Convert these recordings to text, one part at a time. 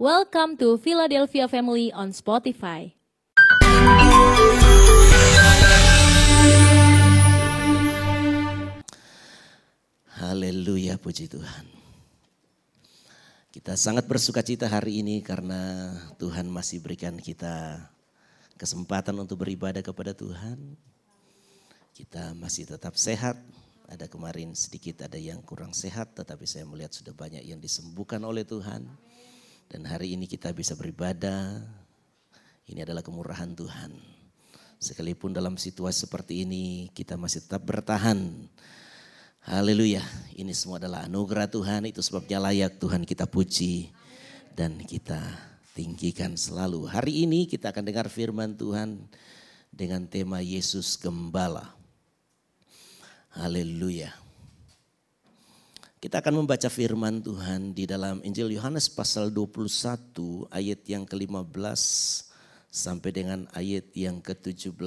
Welcome to Philadelphia Family on Spotify. Haleluya, puji Tuhan. Kita sangat bersuka cita hari ini karena Tuhan masih berikan kita kesempatan untuk beribadah kepada Tuhan. Kita masih tetap sehat. Ada kemarin sedikit ada yang kurang sehat tetapi saya melihat sudah banyak yang disembuhkan oleh Tuhan. Dan hari ini kita bisa beribadah. Ini adalah kemurahan Tuhan. Sekalipun dalam situasi seperti ini kita masih tetap bertahan Haleluya. Ini semua adalah anugerah Tuhan. Itu sebabnya layak Tuhan kita puji dan kita tinggikan selalu. Hari ini kita akan dengar firman Tuhan dengan tema Yesus Gembala. Haleluya. Kita akan membaca firman Tuhan di dalam Injil Yohanes pasal 21 ayat yang ke-15 sampai dengan ayat yang ke-17.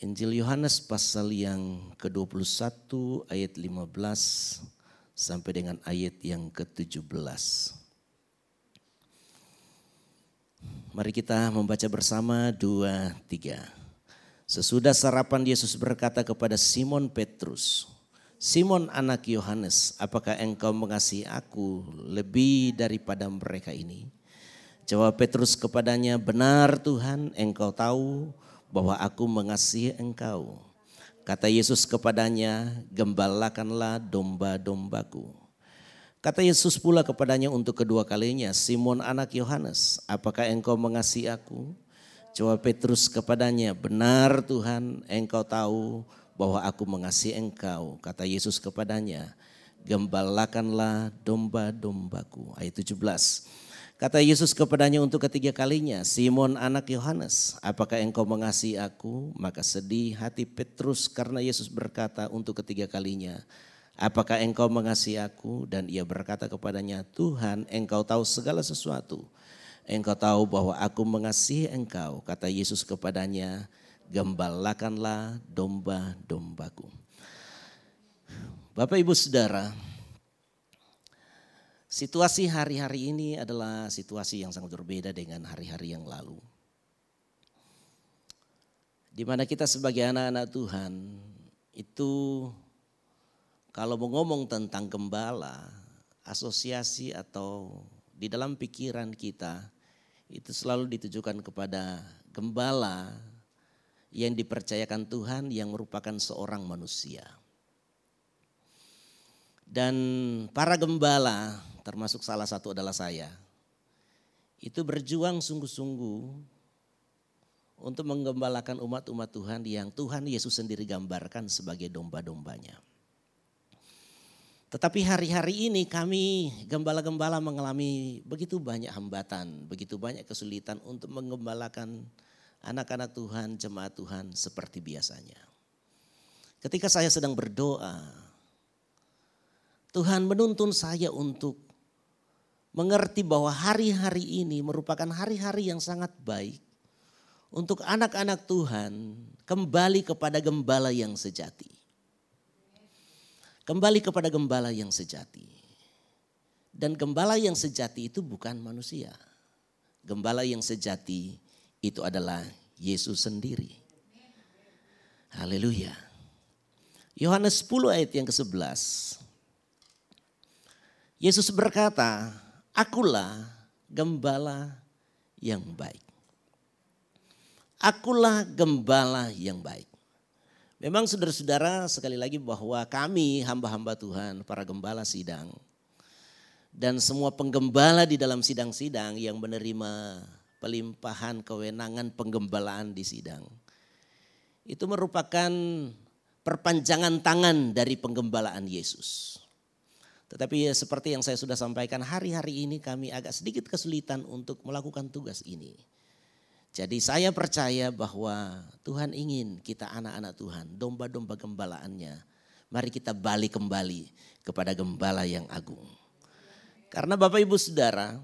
Injil Yohanes pasal yang ke-21 ayat 15 sampai dengan ayat yang ke-17. Mari kita membaca bersama dua tiga. Sesudah sarapan Yesus berkata kepada Simon Petrus, Simon anak Yohanes, apakah engkau mengasihi aku lebih daripada mereka ini? Jawab Petrus kepadanya, benar Tuhan engkau tahu bahwa aku mengasihi engkau. Kata Yesus kepadanya, gembalakanlah domba-dombaku. Kata Yesus pula kepadanya untuk kedua kalinya, Simon anak Yohanes, apakah engkau mengasihi aku? Jawab Petrus kepadanya, benar Tuhan engkau tahu bahwa aku mengasihi engkau. Kata Yesus kepadanya, gembalakanlah domba-dombaku. Ayat 17. Kata Yesus kepadanya untuk ketiga kalinya, Simon anak Yohanes, apakah engkau mengasihi aku? Maka sedih hati Petrus karena Yesus berkata untuk ketiga kalinya, apakah engkau mengasihi aku? Dan ia berkata kepadanya, Tuhan engkau tahu segala sesuatu. Engkau tahu bahwa aku mengasihi engkau. Kata Yesus kepadanya, gembalakanlah domba-dombaku. Bapak ibu saudara, Situasi hari-hari ini adalah situasi yang sangat berbeda dengan hari-hari yang lalu. Di mana kita sebagai anak-anak Tuhan itu kalau mau ngomong tentang gembala, asosiasi atau di dalam pikiran kita itu selalu ditujukan kepada gembala yang dipercayakan Tuhan yang merupakan seorang manusia. Dan para gembala termasuk salah satu adalah saya, itu berjuang sungguh-sungguh untuk menggembalakan umat-umat Tuhan yang Tuhan Yesus sendiri gambarkan sebagai domba-dombanya. Tetapi hari-hari ini kami gembala-gembala mengalami begitu banyak hambatan, begitu banyak kesulitan untuk menggembalakan anak-anak Tuhan, jemaat Tuhan seperti biasanya. Ketika saya sedang berdoa, Tuhan menuntun saya untuk mengerti bahwa hari-hari ini merupakan hari-hari yang sangat baik untuk anak-anak Tuhan kembali kepada gembala yang sejati. Kembali kepada gembala yang sejati. Dan gembala yang sejati itu bukan manusia. Gembala yang sejati itu adalah Yesus sendiri. Haleluya. Yohanes 10 ayat yang ke-11. Yesus berkata, Akulah gembala yang baik. Akulah gembala yang baik. Memang saudara-saudara sekali lagi bahwa kami hamba-hamba Tuhan, para gembala sidang. Dan semua penggembala di dalam sidang-sidang yang menerima pelimpahan kewenangan penggembalaan di sidang. Itu merupakan perpanjangan tangan dari penggembalaan Yesus. Tetapi ya seperti yang saya sudah sampaikan hari-hari ini kami agak sedikit kesulitan untuk melakukan tugas ini. Jadi saya percaya bahwa Tuhan ingin kita anak-anak Tuhan, domba-domba gembalaannya. Mari kita balik kembali kepada gembala yang agung. Karena Bapak Ibu Saudara,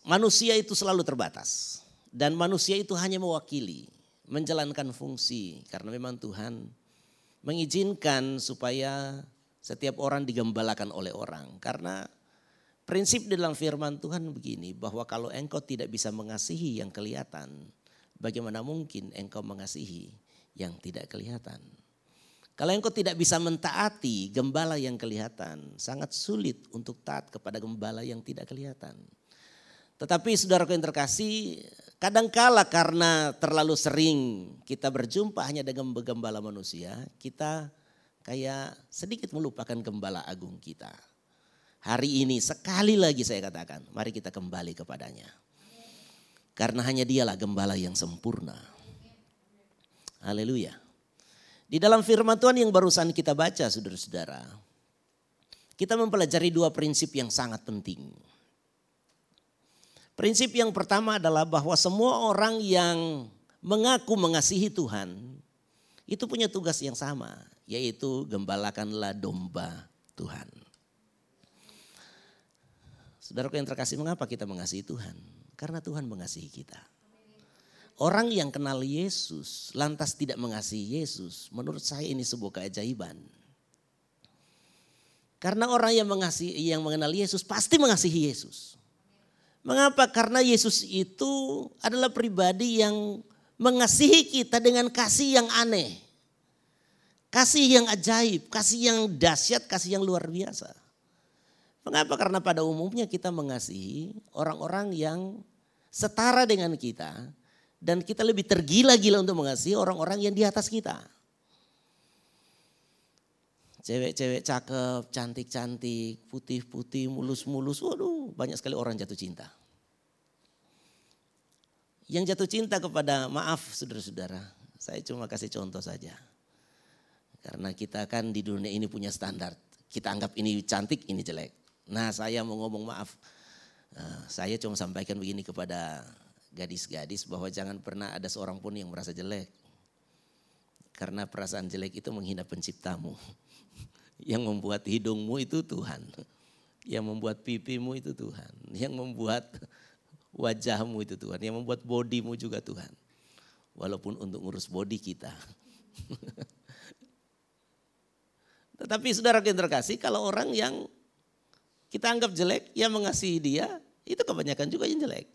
manusia itu selalu terbatas. Dan manusia itu hanya mewakili, menjalankan fungsi. Karena memang Tuhan mengizinkan supaya Setiap orang digembalakan oleh orang. Karena prinsip dalam firman Tuhan begini, bahwa kalau engkau tidak bisa mengasihi yang kelihatan, bagaimana mungkin engkau mengasihi yang tidak kelihatan. Kalau engkau tidak bisa mentaati gembala yang kelihatan, sangat sulit untuk taat kepada gembala yang tidak kelihatan. Tetapi saudara yang terkasih, kadangkala karena terlalu sering kita berjumpa hanya dengan gembala manusia, kita kayak sedikit melupakan gembala agung kita. Hari ini sekali lagi saya katakan, mari kita kembali kepadanya. Karena hanya dialah gembala yang sempurna. Haleluya. Di dalam firman Tuhan yang barusan kita baca saudara-saudara. Kita mempelajari dua prinsip yang sangat penting. Prinsip yang pertama adalah bahwa semua orang yang mengaku mengasihi Tuhan itu punya tugas yang sama, yaitu gembalakanlah domba Tuhan. Saudaraku yang terkasih, mengapa kita mengasihi Tuhan? Karena Tuhan mengasihi kita. Orang yang kenal Yesus lantas tidak mengasihi Yesus, menurut saya ini sebuah keajaiban. Karena orang yang mengasihi yang mengenal Yesus pasti mengasihi Yesus. Mengapa? Karena Yesus itu adalah pribadi yang mengasihi kita dengan kasih yang aneh. Kasih yang ajaib, kasih yang dahsyat, kasih yang luar biasa. Mengapa? Karena pada umumnya kita mengasihi orang-orang yang setara dengan kita. Dan kita lebih tergila-gila untuk mengasihi orang-orang yang di atas kita. Cewek-cewek cakep, cantik-cantik, putih-putih, mulus-mulus. Waduh, banyak sekali orang jatuh cinta. Yang jatuh cinta kepada, maaf saudara-saudara, saya cuma kasih contoh saja. Karena kita kan di dunia ini punya standar. Kita anggap ini cantik, ini jelek. Nah saya mau ngomong maaf. Uh, saya cuma sampaikan begini kepada gadis-gadis bahwa jangan pernah ada seorang pun yang merasa jelek. Karena perasaan jelek itu menghina penciptamu. Yang membuat hidungmu itu Tuhan. Yang membuat pipimu itu Tuhan. Yang membuat wajahmu itu Tuhan. Yang membuat bodimu juga Tuhan. Walaupun untuk ngurus body kita. Tetapi saudara yang terkasih kalau orang yang kita anggap jelek, yang mengasihi dia, itu kebanyakan juga yang jelek.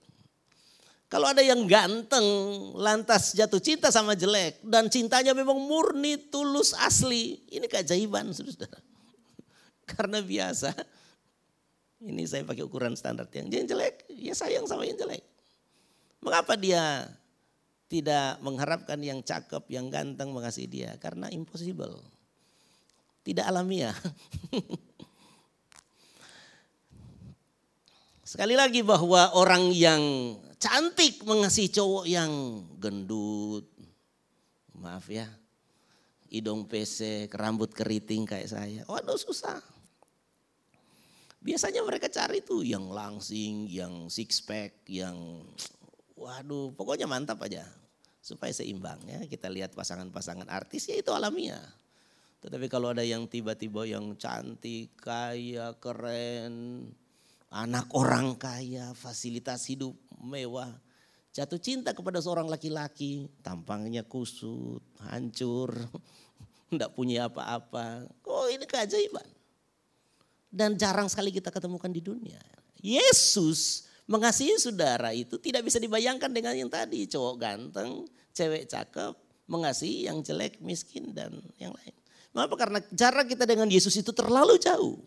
Kalau ada yang ganteng, lantas jatuh cinta sama jelek, dan cintanya memang murni, tulus, asli. Ini keajaiban, saudara. Karena biasa, ini saya pakai ukuran standar yang jelek, ya sayang sama yang jelek. Mengapa dia tidak mengharapkan yang cakep, yang ganteng mengasihi dia? Karena impossible. Tidak alamiah. Sekali lagi bahwa orang yang cantik mengasihi cowok yang gendut. Maaf ya. Hidung pesek, rambut keriting kayak saya. Waduh susah. Biasanya mereka cari tuh yang langsing, yang six pack, yang waduh pokoknya mantap aja. Supaya seimbang ya. Kita lihat pasangan-pasangan artis ya itu alamiah. Tetapi kalau ada yang tiba-tiba yang cantik, kaya, keren, anak orang kaya, fasilitas hidup mewah, jatuh cinta kepada seorang laki-laki, tampangnya kusut, hancur, tidak punya apa-apa. Oh ini keajaiban. Dan jarang sekali kita ketemukan di dunia. Yesus mengasihi saudara itu tidak bisa dibayangkan dengan yang tadi. Cowok ganteng, cewek cakep, mengasihi yang jelek, miskin dan yang lain. Mengapa? Karena jarak kita dengan Yesus itu terlalu jauh.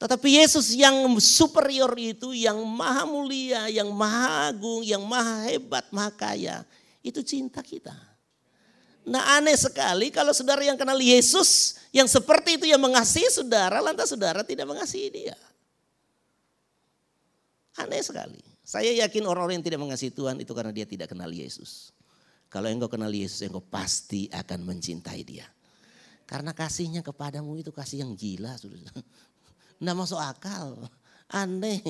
Tetapi Yesus yang superior itu, yang maha mulia, yang maha agung, yang maha hebat, maha kaya. Itu cinta kita. Nah aneh sekali kalau saudara yang kenal Yesus, yang seperti itu yang mengasihi saudara, lantas saudara tidak mengasihi dia. Aneh sekali. Saya yakin orang-orang yang tidak mengasihi Tuhan itu karena dia tidak kenal Yesus. Kalau engkau kenal Yesus, engkau pasti akan mencintai dia. Karena kasihnya kepadamu itu kasih yang gila. Nggak masuk akal. Aneh.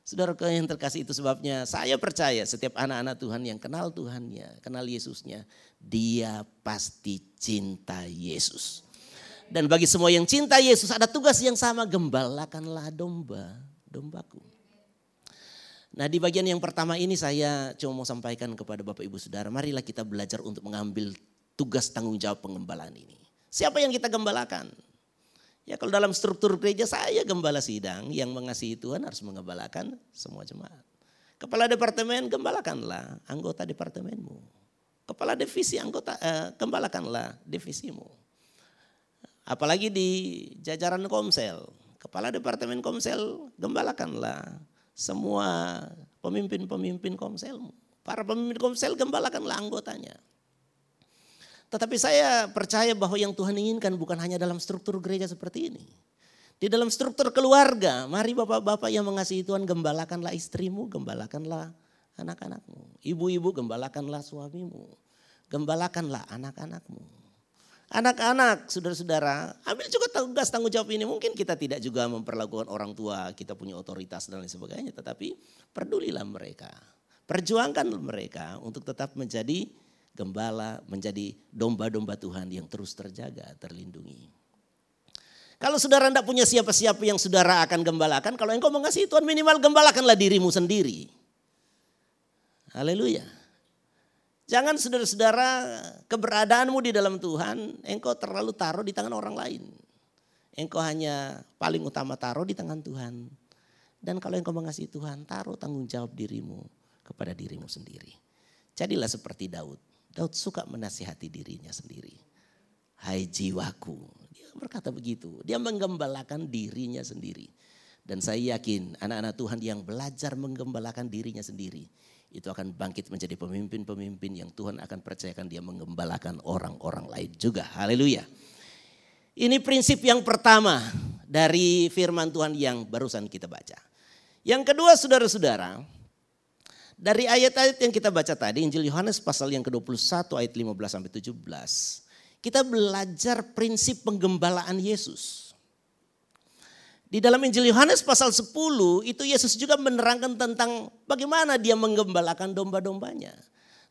Saudara yang terkasih itu sebabnya saya percaya setiap anak-anak Tuhan yang kenal Tuhannya, kenal Yesusnya, dia pasti cinta Yesus. Dan bagi semua yang cinta Yesus ada tugas yang sama, gembalakanlah domba, dombaku. Nah di bagian yang pertama ini saya cuma mau sampaikan kepada Bapak Ibu Saudara, marilah kita belajar untuk mengambil tugas tanggung jawab pengembalaan ini. Siapa yang kita gembalakan? Ya kalau dalam struktur gereja saya gembala sidang yang mengasihi Tuhan harus mengembalakan semua jemaat. Kepala departemen gembalakanlah anggota departemenmu. Kepala divisi anggota eh, gembalakanlah divisimu. Apalagi di jajaran komsel, kepala departemen komsel gembalakanlah semua pemimpin-pemimpin komselmu. Para pemimpin komsel gembalakanlah anggotanya. Tetapi saya percaya bahwa yang Tuhan inginkan bukan hanya dalam struktur gereja seperti ini. Di dalam struktur keluarga, mari bapak-bapak yang mengasihi Tuhan gembalakanlah istrimu, gembalakanlah anak-anakmu. Ibu-ibu gembalakanlah suamimu, gembalakanlah anak-anakmu. Anak-anak, saudara-saudara, ambil juga tugas tanggung jawab ini. Mungkin kita tidak juga memperlakukan orang tua, kita punya otoritas dan lain sebagainya. Tetapi pedulilah mereka. Perjuangkan mereka untuk tetap menjadi gembala, menjadi domba-domba Tuhan yang terus terjaga, terlindungi. Kalau saudara tidak punya siapa-siapa yang saudara akan gembalakan, kalau engkau mengasihi Tuhan minimal gembalakanlah dirimu sendiri. Haleluya. Jangan saudara-saudara keberadaanmu di dalam Tuhan, engkau terlalu taruh di tangan orang lain. Engkau hanya paling utama taruh di tangan Tuhan. Dan kalau engkau mengasihi Tuhan, taruh tanggung jawab dirimu kepada dirimu sendiri. Jadilah seperti Daud. Daud suka menasihati dirinya sendiri. Hai jiwaku. Dia berkata begitu. Dia menggembalakan dirinya sendiri. Dan saya yakin anak-anak Tuhan yang belajar menggembalakan dirinya sendiri. Itu akan bangkit menjadi pemimpin-pemimpin yang Tuhan akan percayakan dia menggembalakan orang-orang lain juga. Haleluya. Ini prinsip yang pertama dari firman Tuhan yang barusan kita baca. Yang kedua saudara-saudara, dari ayat-ayat yang kita baca tadi, Injil Yohanes pasal yang ke-21 ayat 15 sampai 17, kita belajar prinsip penggembalaan Yesus. Di dalam Injil Yohanes pasal 10 itu Yesus juga menerangkan tentang bagaimana dia menggembalakan domba-dombanya.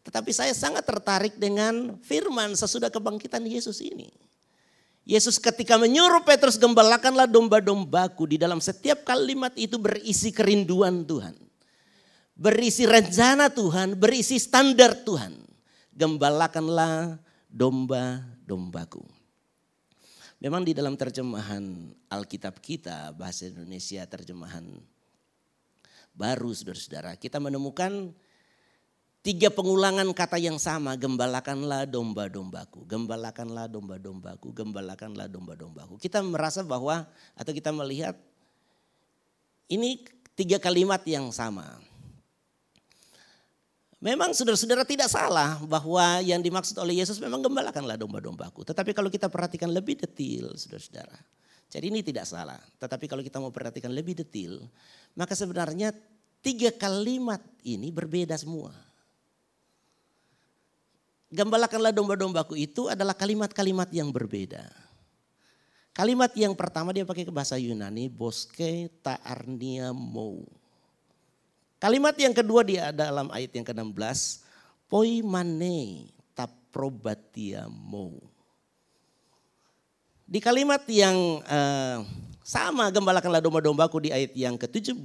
Tetapi saya sangat tertarik dengan firman sesudah kebangkitan Yesus ini. Yesus ketika menyuruh Petrus gembalakanlah domba-dombaku di dalam setiap kalimat itu berisi kerinduan Tuhan berisi rencana Tuhan, berisi standar Tuhan. Gembalakanlah domba-dombaku. Memang di dalam terjemahan Alkitab kita, bahasa Indonesia terjemahan baru saudara-saudara, kita menemukan tiga pengulangan kata yang sama, gembalakanlah domba-dombaku, gembalakanlah domba-dombaku, gembalakanlah domba-dombaku. Kita merasa bahwa atau kita melihat ini tiga kalimat yang sama. Memang saudara-saudara tidak salah bahwa yang dimaksud oleh Yesus memang gembalakanlah domba-dombaku. Tetapi kalau kita perhatikan lebih detail saudara-saudara. Jadi ini tidak salah. Tetapi kalau kita mau perhatikan lebih detail. Maka sebenarnya tiga kalimat ini berbeda semua. Gembalakanlah domba-dombaku itu adalah kalimat-kalimat yang berbeda. Kalimat yang pertama dia pakai ke bahasa Yunani, boske ta'arnia mou. Kalimat yang kedua di dalam ayat yang ke-16, poimane taprobatiamo. Di kalimat yang uh, sama gembalakanlah domba-dombaku di ayat yang ke-17,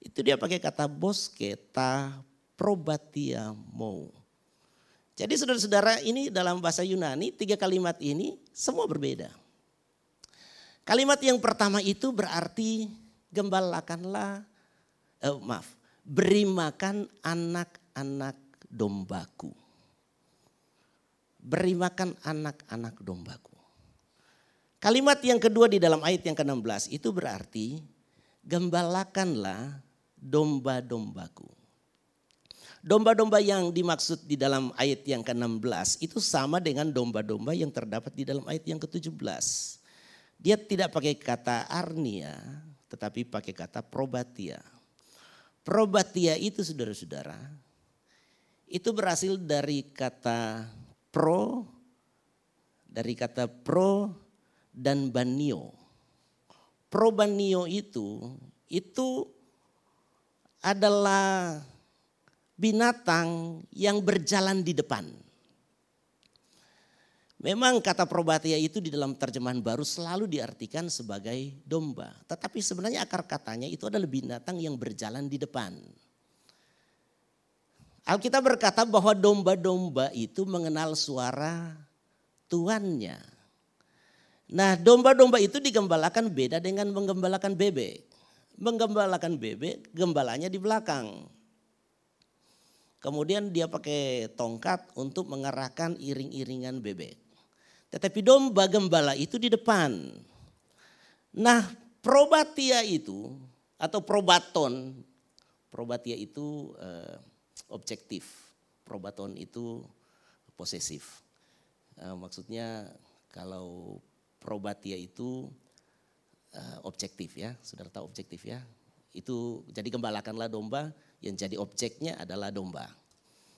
itu dia pakai kata bosketa probatiamo. Jadi saudara-saudara ini dalam bahasa Yunani tiga kalimat ini semua berbeda. Kalimat yang pertama itu berarti gembalakanlah uh, maaf, beri makan anak-anak dombaku. Beri makan anak-anak dombaku. Kalimat yang kedua di dalam ayat yang ke-16 itu berarti gembalakanlah domba-dombaku. Domba-domba yang dimaksud di dalam ayat yang ke-16 itu sama dengan domba-domba yang terdapat di dalam ayat yang ke-17. Dia tidak pakai kata arnia, tetapi pakai kata probatia. Probatia itu saudara-saudara, itu berhasil dari kata pro, dari kata pro dan banio. Probanio itu, itu adalah binatang yang berjalan di depan. Memang kata probatia itu di dalam terjemahan baru selalu diartikan sebagai domba. Tetapi sebenarnya akar katanya itu adalah binatang yang berjalan di depan. Alkitab berkata bahwa domba-domba itu mengenal suara tuannya. Nah domba-domba itu digembalakan beda dengan menggembalakan bebek. Menggembalakan bebek, gembalanya di belakang. Kemudian dia pakai tongkat untuk mengarahkan iring-iringan bebek. Tetapi domba gembala itu di depan. Nah probatia itu atau probaton, probatia itu eh, objektif, probaton itu posesif. Eh, maksudnya kalau probatia itu uh, objektif ya, saudara tahu objektif ya. Itu jadi gembalakanlah domba yang jadi objeknya adalah domba.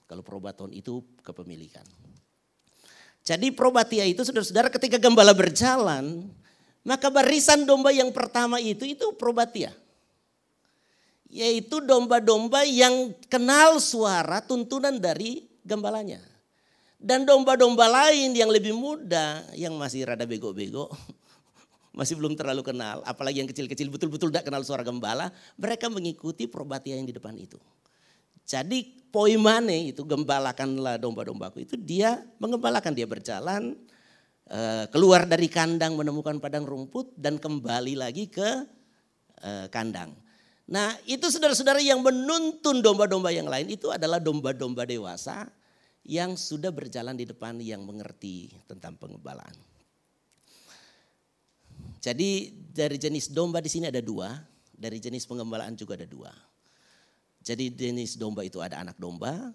Kalau probaton itu kepemilikan. Jadi probatia itu saudara-saudara ketika gembala berjalan, maka barisan domba yang pertama itu itu probatia. Yaitu domba-domba yang kenal suara tuntunan dari gembalanya. Dan domba-domba lain yang lebih muda, yang masih rada bego-bego, masih belum terlalu kenal, apalagi yang kecil-kecil betul-betul tidak kenal suara gembala, mereka mengikuti probatia yang di depan itu. Jadi poimane itu gembalakanlah domba-dombaku itu dia mengembalakan dia berjalan eh, keluar dari kandang menemukan padang rumput dan kembali lagi ke eh, kandang. Nah itu saudara-saudara yang menuntun domba-domba yang lain itu adalah domba-domba dewasa yang sudah berjalan di depan yang mengerti tentang pengembalaan. Jadi dari jenis domba di sini ada dua, dari jenis pengembalaan juga ada dua. Jadi jenis domba itu ada anak domba,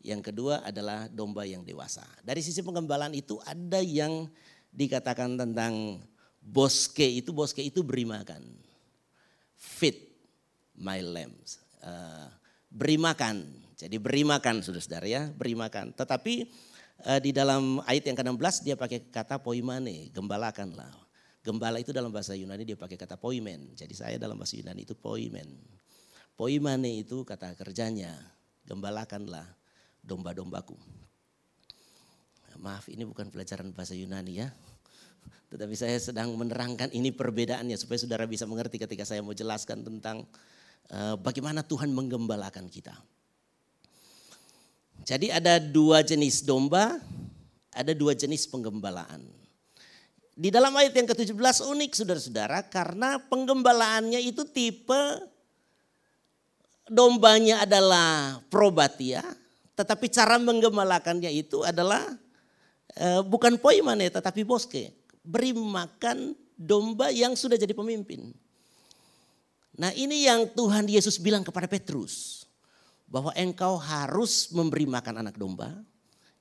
yang kedua adalah domba yang dewasa. Dari sisi pengembalaan itu ada yang dikatakan tentang boske itu, boske itu beri makan. Feed my lambs. Uh, beri makan jadi beri makan saudara-saudara ya, beri makan. Tetapi uh, di dalam ayat yang ke-16 dia pakai kata poimane, gembalakanlah. Gembala itu dalam bahasa Yunani dia pakai kata poimen. Jadi saya dalam bahasa Yunani itu poimen. Poimane itu kata kerjanya, gembalakanlah domba-dombaku. Maaf ini bukan pelajaran bahasa Yunani ya. Tetapi saya sedang menerangkan ini perbedaannya supaya saudara bisa mengerti ketika saya mau jelaskan tentang uh, bagaimana Tuhan menggembalakan kita. Jadi ada dua jenis domba, ada dua jenis penggembalaan. Di dalam ayat yang ke-17 unik saudara-saudara karena penggembalaannya itu tipe dombanya adalah probatia, tetapi cara menggembalakannya itu adalah eh, bukan poimane tetapi boske. Beri makan domba yang sudah jadi pemimpin. Nah ini yang Tuhan Yesus bilang kepada Petrus bahwa engkau harus memberi makan anak domba,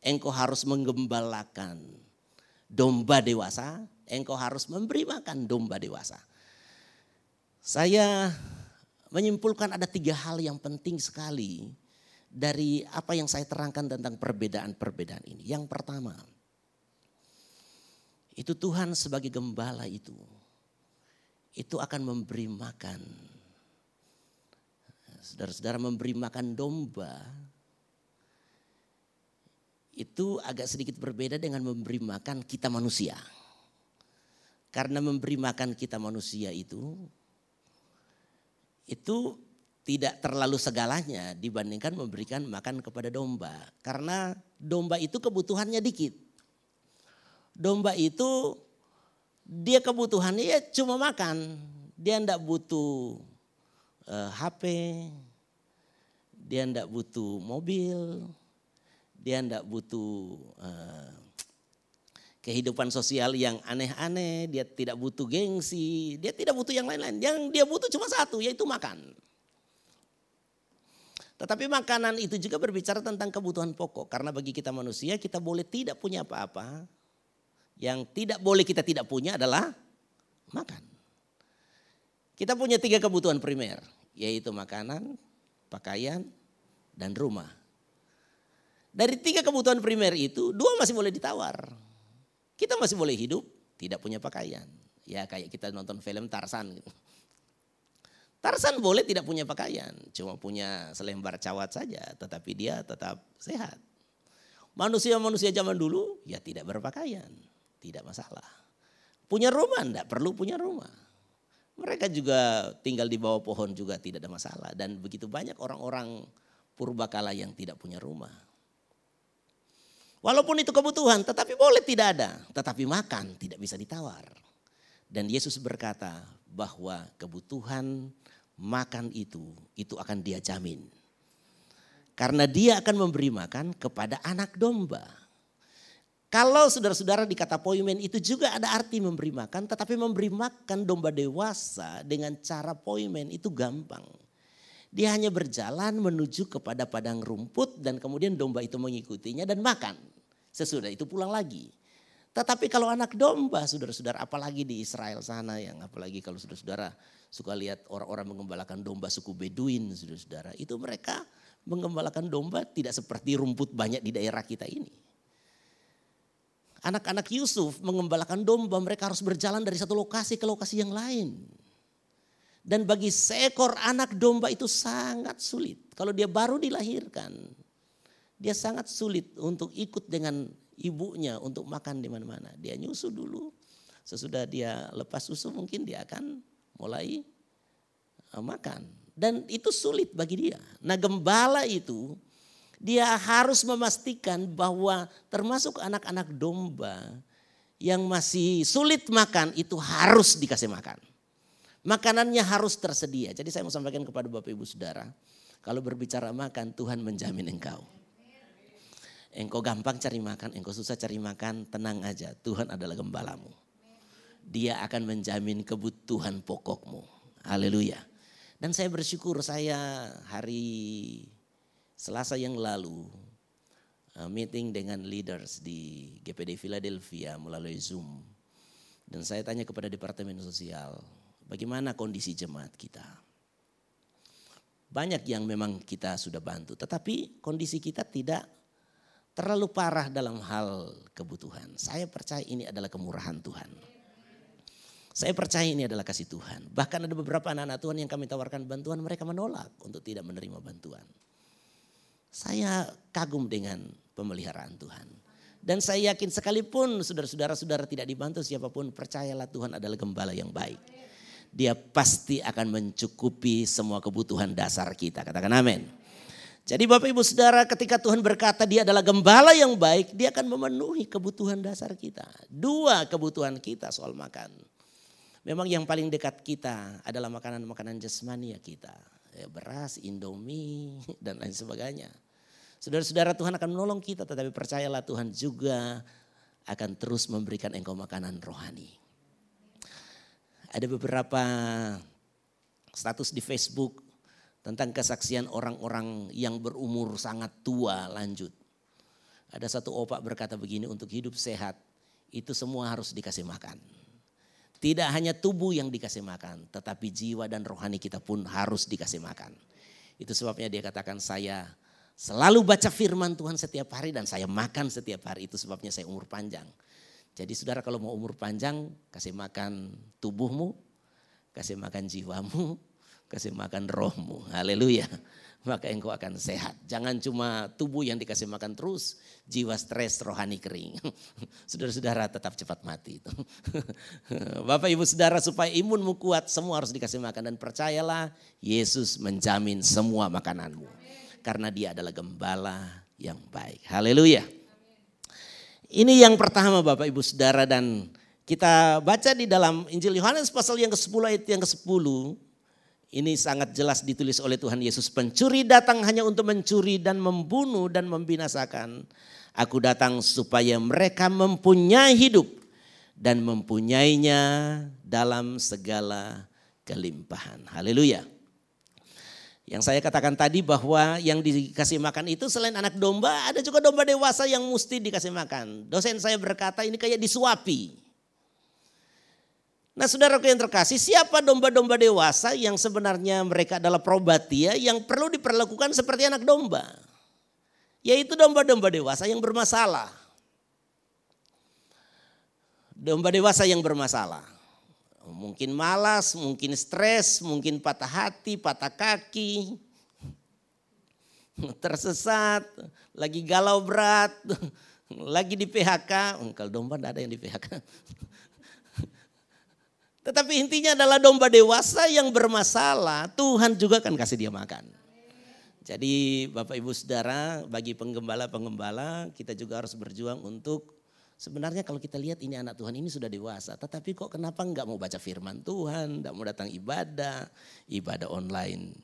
engkau harus menggembalakan domba dewasa, engkau harus memberi makan domba dewasa. Saya menyimpulkan ada tiga hal yang penting sekali dari apa yang saya terangkan tentang perbedaan-perbedaan ini. Yang pertama, itu Tuhan sebagai gembala itu, itu akan memberi makan saudara-saudara memberi makan domba itu agak sedikit berbeda dengan memberi makan kita manusia. Karena memberi makan kita manusia itu itu tidak terlalu segalanya dibandingkan memberikan makan kepada domba. Karena domba itu kebutuhannya dikit. Domba itu dia kebutuhannya ya cuma makan. Dia tidak butuh uh, eh, HP, dia tidak butuh mobil, dia tidak butuh uh, kehidupan sosial yang aneh-aneh, dia tidak butuh gengsi, dia tidak butuh yang lain-lain. Yang dia butuh cuma satu, yaitu makan. Tetapi makanan itu juga berbicara tentang kebutuhan pokok. Karena bagi kita manusia kita boleh tidak punya apa-apa. Yang tidak boleh kita tidak punya adalah makan. Kita punya tiga kebutuhan primer yaitu makanan, pakaian, dan rumah. Dari tiga kebutuhan primer itu, dua masih boleh ditawar. Kita masih boleh hidup, tidak punya pakaian. Ya kayak kita nonton film Tarsan gitu. Tarsan boleh tidak punya pakaian, cuma punya selembar cawat saja, tetapi dia tetap sehat. Manusia-manusia zaman dulu ya tidak berpakaian, tidak masalah. Punya rumah, tidak perlu punya rumah. Mereka juga tinggal di bawah pohon juga tidak ada masalah. Dan begitu banyak orang-orang purbakala yang tidak punya rumah. Walaupun itu kebutuhan, tetapi boleh tidak ada. Tetapi makan tidak bisa ditawar. Dan Yesus berkata bahwa kebutuhan makan itu, itu akan dia jamin. Karena dia akan memberi makan kepada anak domba. Kalau saudara-saudara di kata poimen itu juga ada arti memberi makan, tetapi memberi makan domba dewasa dengan cara poimen itu gampang. Dia hanya berjalan menuju kepada padang rumput dan kemudian domba itu mengikutinya dan makan. Sesudah itu pulang lagi. Tetapi kalau anak domba, saudara-saudara, apalagi di Israel sana yang apalagi kalau saudara-saudara suka lihat orang-orang mengembalakan domba suku Beduin, saudara-saudara, itu mereka mengembalakan domba tidak seperti rumput banyak di daerah kita ini anak-anak Yusuf mengembalakan domba, mereka harus berjalan dari satu lokasi ke lokasi yang lain. Dan bagi seekor anak domba itu sangat sulit. Kalau dia baru dilahirkan, dia sangat sulit untuk ikut dengan ibunya untuk makan di mana-mana. Dia nyusu dulu. Sesudah dia lepas susu mungkin dia akan mulai eh, makan. Dan itu sulit bagi dia. Nah gembala itu dia harus memastikan bahwa termasuk anak-anak domba yang masih sulit makan itu harus dikasih makan. Makanannya harus tersedia. Jadi saya mau sampaikan kepada Bapak Ibu Saudara, kalau berbicara makan Tuhan menjamin engkau. Engkau gampang cari makan, engkau susah cari makan, tenang aja. Tuhan adalah gembalamu. Dia akan menjamin kebutuhan pokokmu. Haleluya. Dan saya bersyukur saya hari Selasa yang lalu uh, meeting dengan leaders di GPD Philadelphia melalui Zoom. Dan saya tanya kepada Departemen Sosial, bagaimana kondisi jemaat kita? Banyak yang memang kita sudah bantu, tetapi kondisi kita tidak terlalu parah dalam hal kebutuhan. Saya percaya ini adalah kemurahan Tuhan. Saya percaya ini adalah kasih Tuhan. Bahkan ada beberapa anak-anak Tuhan yang kami tawarkan bantuan, mereka menolak untuk tidak menerima bantuan. Saya kagum dengan pemeliharaan Tuhan. Dan saya yakin sekalipun saudara-saudara saudara tidak dibantu siapa pun, percayalah Tuhan adalah gembala yang baik. Dia pasti akan mencukupi semua kebutuhan dasar kita. Katakan amin. Jadi Bapak Ibu Saudara ketika Tuhan berkata dia adalah gembala yang baik, dia akan memenuhi kebutuhan dasar kita. Dua kebutuhan kita soal makan. Memang yang paling dekat kita adalah makanan-makanan jasmani ya kita. Ya, beras, indomie, dan lain sebagainya. Saudara-saudara Tuhan akan menolong kita tetapi percayalah Tuhan juga akan terus memberikan engkau makanan rohani. Ada beberapa status di Facebook tentang kesaksian orang-orang yang berumur sangat tua lanjut. Ada satu opak berkata begini untuk hidup sehat itu semua harus dikasih makan. Tidak hanya tubuh yang dikasih makan tetapi jiwa dan rohani kita pun harus dikasih makan. Itu sebabnya dia katakan saya Selalu baca firman Tuhan setiap hari dan saya makan setiap hari. Itu sebabnya saya umur panjang. Jadi saudara kalau mau umur panjang, kasih makan tubuhmu, kasih makan jiwamu, kasih makan rohmu. Haleluya. Maka engkau akan sehat. Jangan cuma tubuh yang dikasih makan terus, jiwa stres, rohani kering. Saudara-saudara tetap cepat mati itu. Bapak ibu saudara supaya imunmu kuat semua harus dikasih makan. Dan percayalah Yesus menjamin semua makananmu karena dia adalah gembala yang baik. Haleluya. Ini yang pertama Bapak Ibu Saudara dan kita baca di dalam Injil Yohanes pasal yang ke-10 ayat yang ke-10. Ini sangat jelas ditulis oleh Tuhan Yesus. Pencuri datang hanya untuk mencuri dan membunuh dan membinasakan. Aku datang supaya mereka mempunyai hidup dan mempunyainya dalam segala kelimpahan. Haleluya. Yang saya katakan tadi bahwa yang dikasih makan itu selain anak domba, ada juga domba dewasa yang mesti dikasih makan. Dosen saya berkata ini kayak disuapi. Nah saudara yang terkasih, siapa domba-domba dewasa yang sebenarnya mereka adalah probatia yang perlu diperlakukan seperti anak domba? Yaitu domba-domba dewasa yang bermasalah. Domba dewasa yang bermasalah. Mungkin malas, mungkin stres, mungkin patah hati, patah kaki, tersesat, lagi galau berat, lagi di PHK. Kalau domba tidak ada yang di PHK. Tetapi intinya adalah domba dewasa yang bermasalah, Tuhan juga akan kasih dia makan. Jadi Bapak Ibu Saudara, bagi penggembala-penggembala kita juga harus berjuang untuk sebenarnya kalau kita lihat ini anak Tuhan ini sudah dewasa, tetapi kok kenapa nggak mau baca firman Tuhan, nggak mau datang ibadah, ibadah online.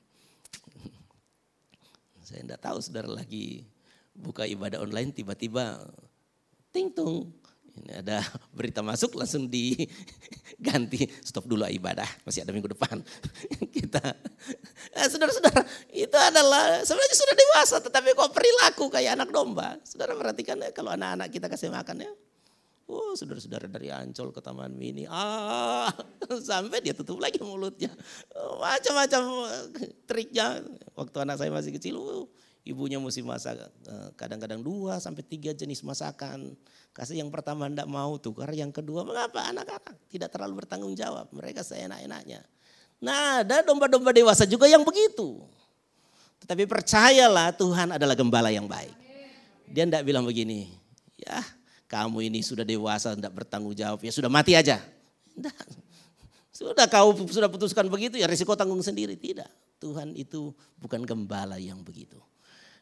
Saya tidak tahu saudara lagi buka ibadah online tiba-tiba ting tung ini ada berita masuk langsung diganti. Stop dulu ibadah. Masih ada minggu depan. Kita eh, saudara-saudara itu adalah sebenarnya sudah dewasa tetapi kok perilaku kayak anak domba. Saudara perhatikan ya kalau anak-anak kita kasih makan ya. Oh, saudara-saudara dari Ancol ke Taman Mini, ah, sampai dia tutup lagi mulutnya. Macam-macam triknya. Waktu anak saya masih kecil, uh, ibunya mesti masak eh, kadang-kadang dua sampai tiga jenis masakan. Kasih yang pertama tidak mau tukar, yang kedua mengapa anak-anak tidak terlalu bertanggung jawab. Mereka seenak-enaknya. Nah ada domba-domba dewasa juga yang begitu. Tetapi percayalah Tuhan adalah gembala yang baik. Dia tidak bilang begini, ya kamu ini sudah dewasa tidak bertanggung jawab, ya sudah mati aja. Tidak. Sudah kau sudah putuskan begitu ya risiko tanggung sendiri. Tidak, Tuhan itu bukan gembala yang begitu.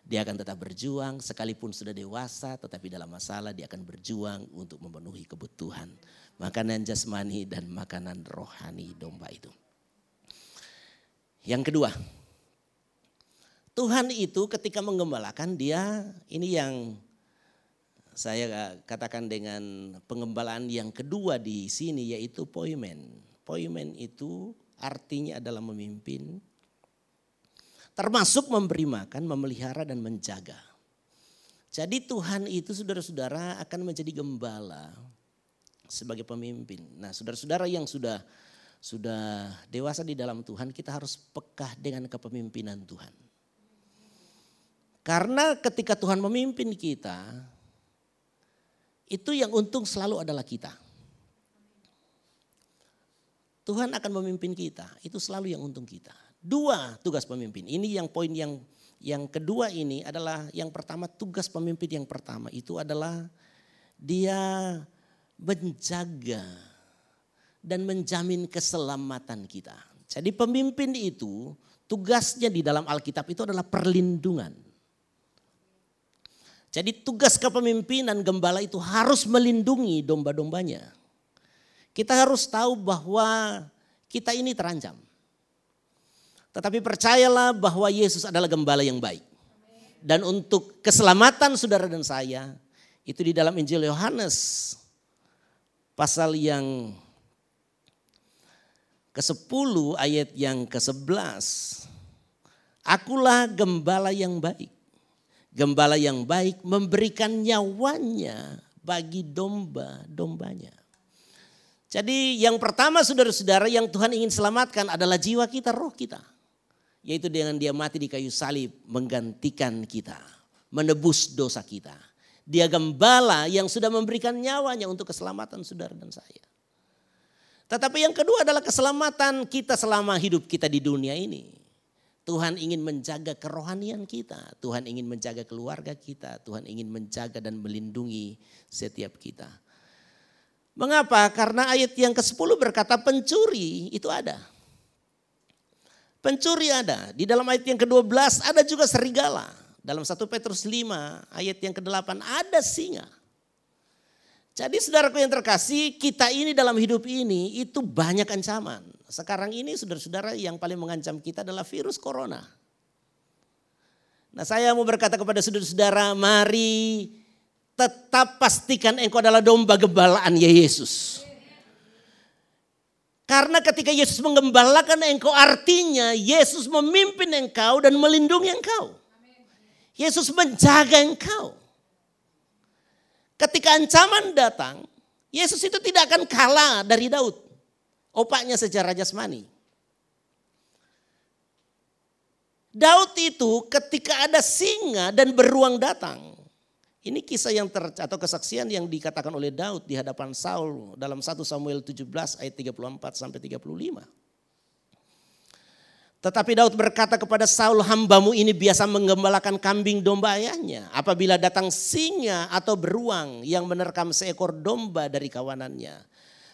Dia akan tetap berjuang sekalipun sudah dewasa tetapi dalam masalah dia akan berjuang untuk memenuhi kebutuhan. Makanan jasmani dan makanan rohani domba itu. Yang kedua, Tuhan itu ketika menggembalakan dia ini yang saya katakan dengan pengembalaan yang kedua di sini yaitu poimen. Poimen itu artinya adalah memimpin, Termasuk memberi makan, memelihara dan menjaga. Jadi Tuhan itu saudara-saudara akan menjadi gembala sebagai pemimpin. Nah saudara-saudara yang sudah sudah dewasa di dalam Tuhan kita harus pekah dengan kepemimpinan Tuhan. Karena ketika Tuhan memimpin kita, itu yang untung selalu adalah kita. Tuhan akan memimpin kita, itu selalu yang untung kita. Dua tugas pemimpin. Ini yang poin yang yang kedua ini adalah yang pertama tugas pemimpin yang pertama itu adalah dia menjaga dan menjamin keselamatan kita. Jadi pemimpin itu tugasnya di dalam Alkitab itu adalah perlindungan. Jadi tugas kepemimpinan gembala itu harus melindungi domba-dombanya. Kita harus tahu bahwa kita ini terancam. Tetapi percayalah bahwa Yesus adalah gembala yang baik. Dan untuk keselamatan saudara dan saya, itu di dalam Injil Yohanes pasal yang ke-10 ayat yang ke-11. Akulah gembala yang baik. Gembala yang baik memberikan nyawanya bagi domba-dombanya. Jadi yang pertama saudara-saudara yang Tuhan ingin selamatkan adalah jiwa kita, roh kita. Yaitu dengan dia mati di kayu salib menggantikan kita. Menebus dosa kita. Dia gembala yang sudah memberikan nyawanya untuk keselamatan saudara dan saya. Tetapi yang kedua adalah keselamatan kita selama hidup kita di dunia ini. Tuhan ingin menjaga kerohanian kita. Tuhan ingin menjaga keluarga kita. Tuhan ingin menjaga dan melindungi setiap kita. Mengapa? Karena ayat yang ke-10 berkata pencuri itu ada. Pencuri ada. Di dalam ayat yang ke-12 ada juga serigala. Dalam 1 Petrus 5 ayat yang ke-8 ada singa. Jadi saudaraku yang terkasih, kita ini dalam hidup ini itu banyak ancaman. Sekarang ini saudara-saudara yang paling mengancam kita adalah virus corona. Nah saya mau berkata kepada saudara-saudara, mari tetap pastikan engkau adalah domba gembalaan ya Yesus. Karena ketika Yesus menggembalakan engkau artinya Yesus memimpin engkau dan melindungi engkau. Yesus menjaga engkau. Ketika ancaman datang, Yesus itu tidak akan kalah dari Daud. Opaknya secara jasmani. Daud itu ketika ada singa dan beruang datang. Ini kisah yang ter, atau kesaksian yang dikatakan oleh Daud di hadapan Saul dalam 1 Samuel 17 ayat 34 sampai 35. Tetapi Daud berkata kepada Saul, hambamu ini biasa menggembalakan kambing domba ayahnya. Apabila datang singa atau beruang yang menerkam seekor domba dari kawanannya.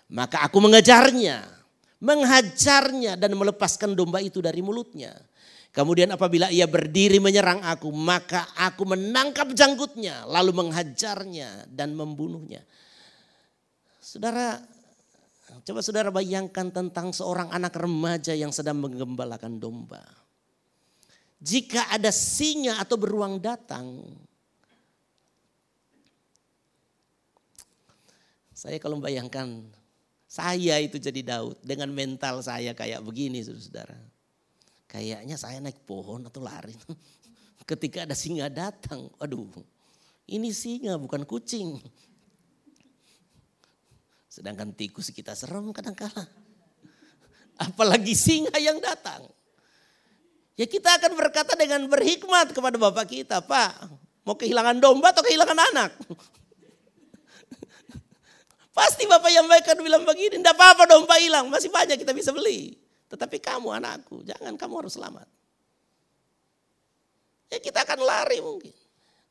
Maka aku mengejarnya, menghajarnya dan melepaskan domba itu dari mulutnya. Kemudian apabila ia berdiri menyerang aku, maka aku menangkap janggutnya, lalu menghajarnya dan membunuhnya. Saudara, coba saudara bayangkan tentang seorang anak remaja yang sedang menggembalakan domba. Jika ada singa atau beruang datang, saya kalau bayangkan saya itu jadi Daud dengan mental saya kayak begini saudara. Kayaknya saya naik pohon atau lari. Ketika ada singa datang, aduh ini singa bukan kucing. Sedangkan tikus kita serem kadang-kala. Apalagi singa yang datang. Ya kita akan berkata dengan berhikmat kepada Bapak kita, Pak, mau kehilangan domba atau kehilangan anak? Pasti Bapak yang baik akan bilang begini, tidak apa-apa domba hilang, masih banyak kita bisa beli. Tetapi kamu anakku, jangan kamu harus selamat. Ya kita akan lari mungkin.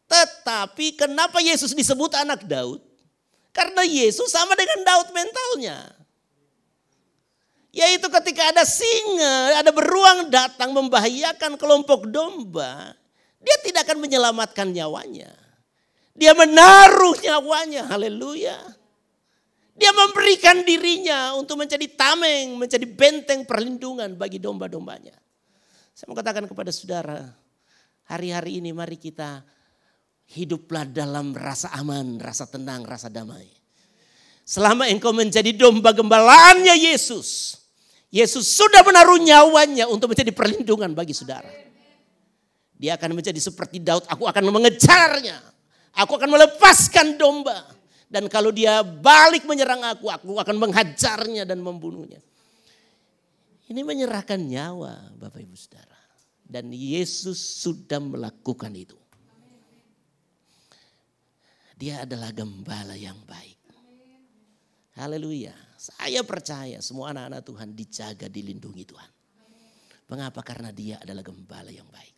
Tetapi kenapa Yesus disebut anak Daud? Karena Yesus sama dengan Daud mentalnya. Yaitu ketika ada singa, ada beruang datang membahayakan kelompok domba. Dia tidak akan menyelamatkan nyawanya. Dia menaruh nyawanya, haleluya. Dia memberikan dirinya untuk menjadi tameng, menjadi benteng perlindungan bagi domba-dombanya. Saya mau katakan kepada saudara, hari-hari ini mari kita hiduplah dalam rasa aman, rasa tenang, rasa damai. Selama engkau menjadi domba gembalaannya Yesus, Yesus sudah menaruh nyawanya untuk menjadi perlindungan bagi saudara. Dia akan menjadi seperti Daud, aku akan mengejarnya. Aku akan melepaskan domba. Dan kalau dia balik menyerang aku, aku akan menghajarnya dan membunuhnya. Ini menyerahkan nyawa Bapak Ibu Saudara. Dan Yesus sudah melakukan itu. Dia adalah gembala yang baik. Haleluya. Saya percaya semua anak-anak Tuhan dijaga, dilindungi Tuhan. Mengapa? Karena dia adalah gembala yang baik.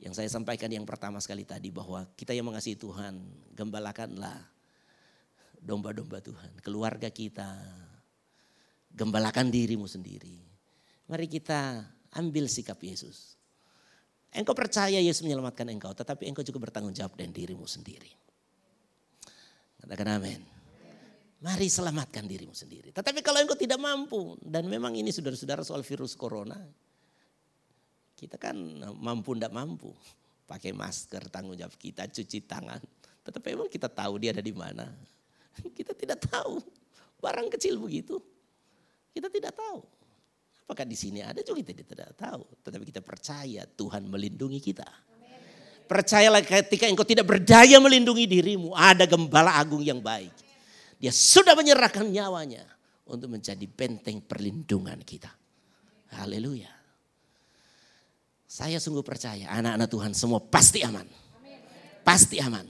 Yang saya sampaikan yang pertama sekali tadi bahwa kita yang mengasihi Tuhan, gembalakanlah domba-domba Tuhan, keluarga kita, gembalakan dirimu sendiri. Mari kita ambil sikap Yesus. Engkau percaya Yesus menyelamatkan engkau, tetapi engkau juga bertanggung jawab dengan dirimu sendiri. Katakan amin. Mari selamatkan dirimu sendiri. Tetapi kalau engkau tidak mampu, dan memang ini saudara-saudara soal virus corona, kita kan mampu tidak mampu. Pakai masker, tanggung jawab kita, cuci tangan. Tetapi memang kita tahu dia ada di mana. Kita tidak tahu. Barang kecil begitu. Kita tidak tahu. Apakah di sini ada juga kita tidak tahu. Tetapi kita percaya Tuhan melindungi kita. Percayalah ketika engkau tidak berdaya melindungi dirimu, ada gembala agung yang baik dia sudah menyerahkan nyawanya untuk menjadi benteng perlindungan kita. Haleluya. Saya sungguh percaya anak-anak Tuhan semua pasti aman. Pasti aman.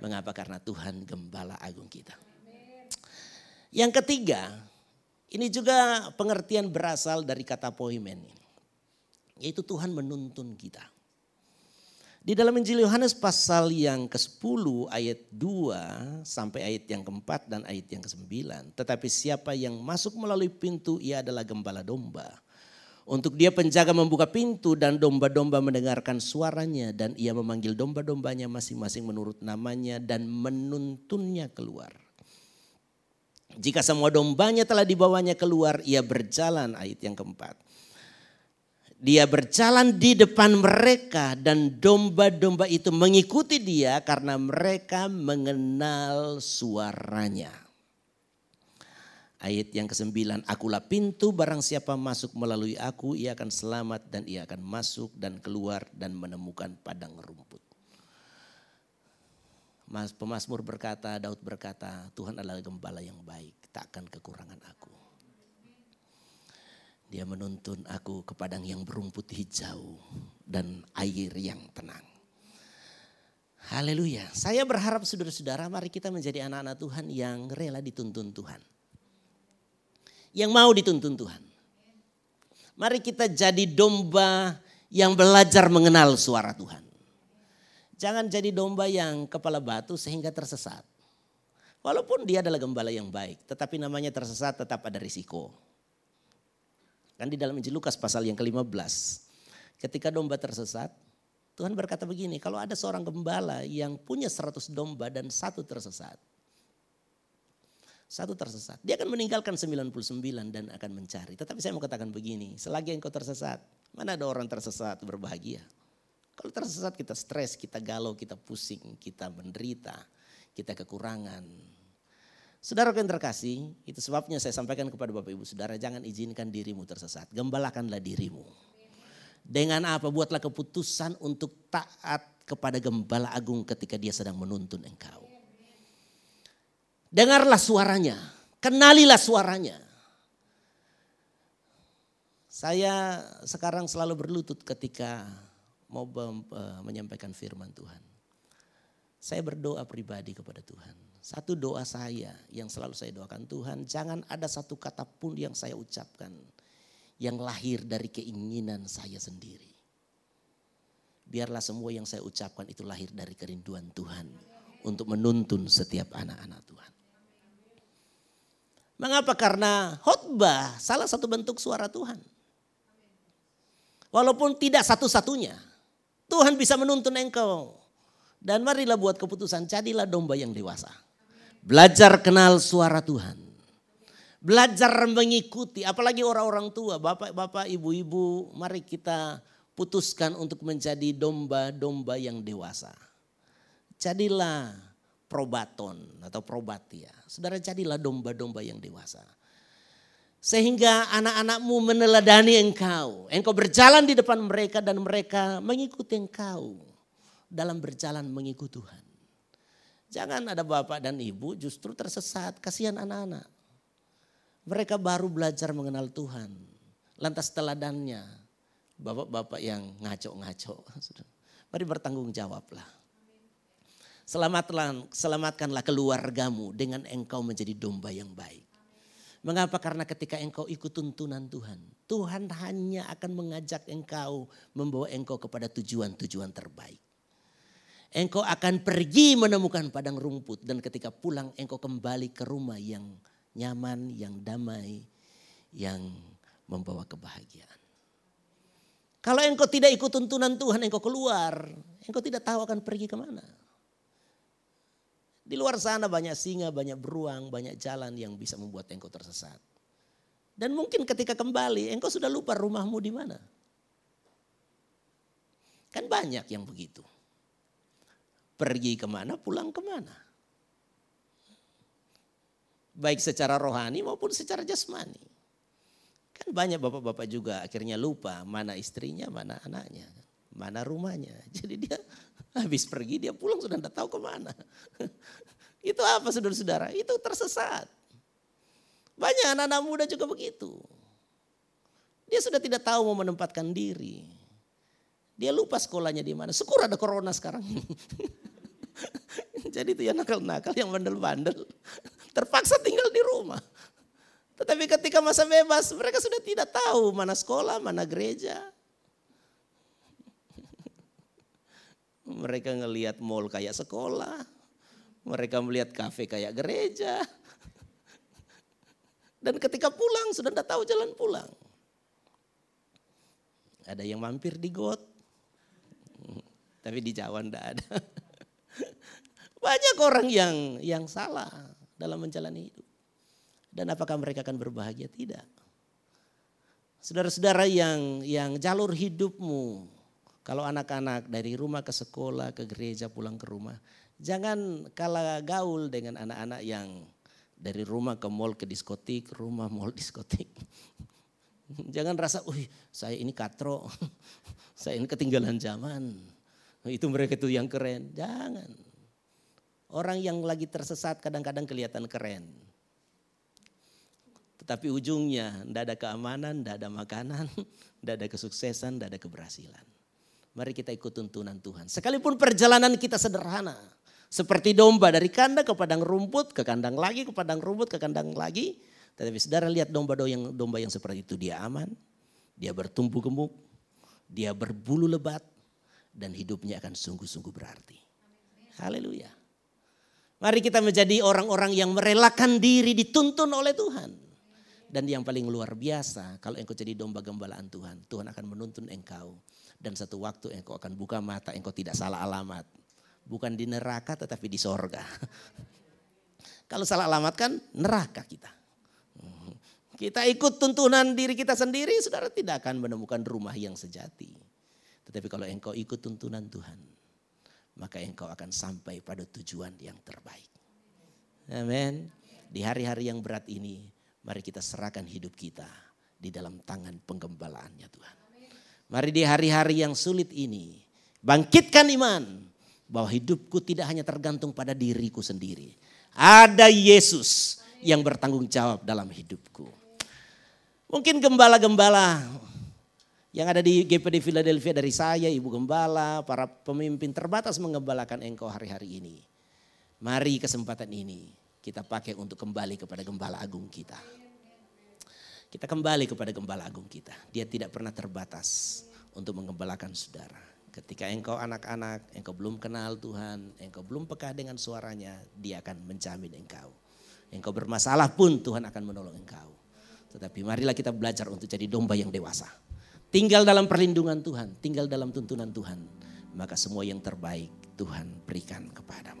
Mengapa? Karena Tuhan gembala agung kita. Yang ketiga, ini juga pengertian berasal dari kata poimen. Yaitu Tuhan menuntun kita. Di dalam Injil Yohanes pasal yang ke-10 ayat 2 sampai ayat yang keempat dan ayat yang ke-9. Tetapi siapa yang masuk melalui pintu ia adalah gembala domba. Untuk dia penjaga membuka pintu dan domba-domba mendengarkan suaranya dan ia memanggil domba-dombanya masing-masing menurut namanya dan menuntunnya keluar. Jika semua dombanya telah dibawanya keluar, ia berjalan ayat yang keempat dia berjalan di depan mereka dan domba-domba itu mengikuti dia karena mereka mengenal suaranya. Ayat yang ke-9, akulah pintu barang siapa masuk melalui aku ia akan selamat dan ia akan masuk dan keluar dan menemukan padang rumput. Mas Pemasmur berkata, Daud berkata, Tuhan adalah gembala yang baik, takkan kekurangan aku. Dia menuntun aku ke padang yang berumput hijau dan air yang tenang. Haleluya. Saya berharap saudara-saudara mari kita menjadi anak-anak Tuhan yang rela dituntun Tuhan. Yang mau dituntun Tuhan. Mari kita jadi domba yang belajar mengenal suara Tuhan. Jangan jadi domba yang kepala batu sehingga tersesat. Walaupun dia adalah gembala yang baik, tetapi namanya tersesat tetap ada risiko. Kan di dalam Injil Lukas pasal yang ke-15. Ketika domba tersesat, Tuhan berkata begini, kalau ada seorang gembala yang punya 100 domba dan satu tersesat. Satu tersesat. Dia akan meninggalkan 99 dan akan mencari. Tetapi saya mau katakan begini, selagi engkau tersesat, mana ada orang tersesat berbahagia. Kalau tersesat kita stres, kita galau, kita pusing, kita menderita, kita kekurangan. Saudara yang terkasih, itu sebabnya saya sampaikan kepada Bapak Ibu Saudara, jangan izinkan dirimu tersesat. Gembalakanlah dirimu. Dengan apa? Buatlah keputusan untuk taat kepada gembala agung ketika dia sedang menuntun engkau. Dengarlah suaranya, kenalilah suaranya. Saya sekarang selalu berlutut ketika mau eh, menyampaikan firman Tuhan. Saya berdoa pribadi kepada Tuhan. Satu doa saya yang selalu saya doakan Tuhan, jangan ada satu kata pun yang saya ucapkan yang lahir dari keinginan saya sendiri. Biarlah semua yang saya ucapkan itu lahir dari kerinduan Tuhan untuk menuntun setiap anak-anak Tuhan. Mengapa? Karena khotbah salah satu bentuk suara Tuhan. Walaupun tidak satu-satunya, Tuhan bisa menuntun engkau. Dan marilah buat keputusan, jadilah domba yang dewasa. Belajar kenal suara Tuhan. Belajar mengikuti, apalagi orang-orang tua, bapak-bapak, ibu-ibu, mari kita putuskan untuk menjadi domba-domba yang dewasa. Jadilah probaton atau probatia. Saudara jadilah domba-domba yang dewasa. Sehingga anak-anakmu meneladani engkau. Engkau berjalan di depan mereka dan mereka mengikuti engkau. Dalam berjalan mengikuti Tuhan. Jangan ada bapak dan ibu justru tersesat. Kasihan anak-anak. Mereka baru belajar mengenal Tuhan. Lantas teladannya, bapak-bapak yang ngaco-ngaco. Mari bertanggung jawablah. Selamatlah, selamatkanlah keluargamu dengan engkau menjadi domba yang baik. Mengapa? Karena ketika engkau ikut tuntunan Tuhan, Tuhan hanya akan mengajak engkau, membawa engkau kepada tujuan-tujuan terbaik. Engkau akan pergi menemukan padang rumput dan ketika pulang engkau kembali ke rumah yang nyaman, yang damai, yang membawa kebahagiaan. Kalau engkau tidak ikut tuntunan Tuhan, engkau keluar, engkau tidak tahu akan pergi ke mana. Di luar sana banyak singa, banyak beruang, banyak jalan yang bisa membuat engkau tersesat. Dan mungkin ketika kembali, engkau sudah lupa rumahmu di mana. Kan banyak yang begitu. Pergi ke mana, pulang ke mana baik secara rohani maupun secara jasmani. Kan banyak bapak-bapak juga akhirnya lupa mana istrinya, mana anaknya, mana rumahnya. Jadi dia habis pergi dia pulang sudah tidak tahu ke mana. Itu apa saudara-saudara? Itu tersesat. Banyak anak-anak muda juga begitu. Dia sudah tidak tahu mau menempatkan diri. Dia lupa sekolahnya di mana. Syukur ada corona sekarang. Jadi itu ya nakal-nakal yang bandel-bandel. Terpaksa tinggal di rumah. Tetapi ketika masa bebas mereka sudah tidak tahu mana sekolah, mana gereja. Mereka ngelihat mall kayak sekolah. Mereka melihat kafe kayak gereja. Dan ketika pulang sudah tidak tahu jalan pulang. Ada yang mampir di got. Tapi di Jawa tidak ada. Banyak orang yang yang salah dalam menjalani hidup. Dan apakah mereka akan berbahagia? Tidak. Saudara-saudara yang yang jalur hidupmu, kalau anak-anak dari rumah ke sekolah, ke gereja, pulang ke rumah, jangan kalah gaul dengan anak-anak yang dari rumah ke mall ke diskotik, rumah mall diskotik. Jangan rasa, wih saya ini katro, saya ini ketinggalan zaman. Itu mereka itu yang keren. Jangan. Orang yang lagi tersesat kadang-kadang kelihatan keren. Tetapi ujungnya tidak ada keamanan, tidak ada makanan, tidak ada kesuksesan, tidak ada keberhasilan. Mari kita ikut tuntunan Tuhan. Sekalipun perjalanan kita sederhana. Seperti domba dari kandang ke padang rumput, ke kandang lagi, ke padang rumput, ke kandang lagi. Tetapi saudara lihat domba yang domba yang seperti itu dia aman, dia bertumbuh gemuk, dia berbulu lebat, dan hidupnya akan sungguh-sungguh berarti. Haleluya. Mari kita menjadi orang-orang yang merelakan diri dituntun oleh Tuhan. Dan yang paling luar biasa, kalau engkau jadi domba gembalaan Tuhan, Tuhan akan menuntun engkau. Dan satu waktu engkau akan buka mata, engkau tidak salah alamat. Bukan di neraka tetapi di sorga. kalau salah alamat kan neraka kita. Kita ikut tuntunan diri kita sendiri, saudara tidak akan menemukan rumah yang sejati. Tetapi kalau engkau ikut tuntunan Tuhan, maka engkau akan sampai pada tujuan yang terbaik. Amin. Di hari-hari yang berat ini, Mari kita serahkan hidup kita di dalam tangan penggembalaannya Tuhan. Mari di hari-hari yang sulit ini bangkitkan iman bahwa hidupku tidak hanya tergantung pada diriku sendiri. Ada Yesus yang bertanggung jawab dalam hidupku. Mungkin gembala-gembala yang ada di GPD Philadelphia dari saya, Ibu Gembala, para pemimpin terbatas mengembalakan engkau hari-hari ini. Mari kesempatan ini kita pakai untuk kembali kepada gembala agung kita. Kita kembali kepada gembala agung kita. Dia tidak pernah terbatas untuk mengembalakan saudara. Ketika engkau anak-anak, engkau belum kenal Tuhan, engkau belum peka dengan suaranya, dia akan menjamin engkau. Engkau bermasalah pun Tuhan akan menolong engkau. Tetapi marilah kita belajar untuk jadi domba yang dewasa. Tinggal dalam perlindungan Tuhan, tinggal dalam tuntunan Tuhan. Maka semua yang terbaik Tuhan berikan kepadamu.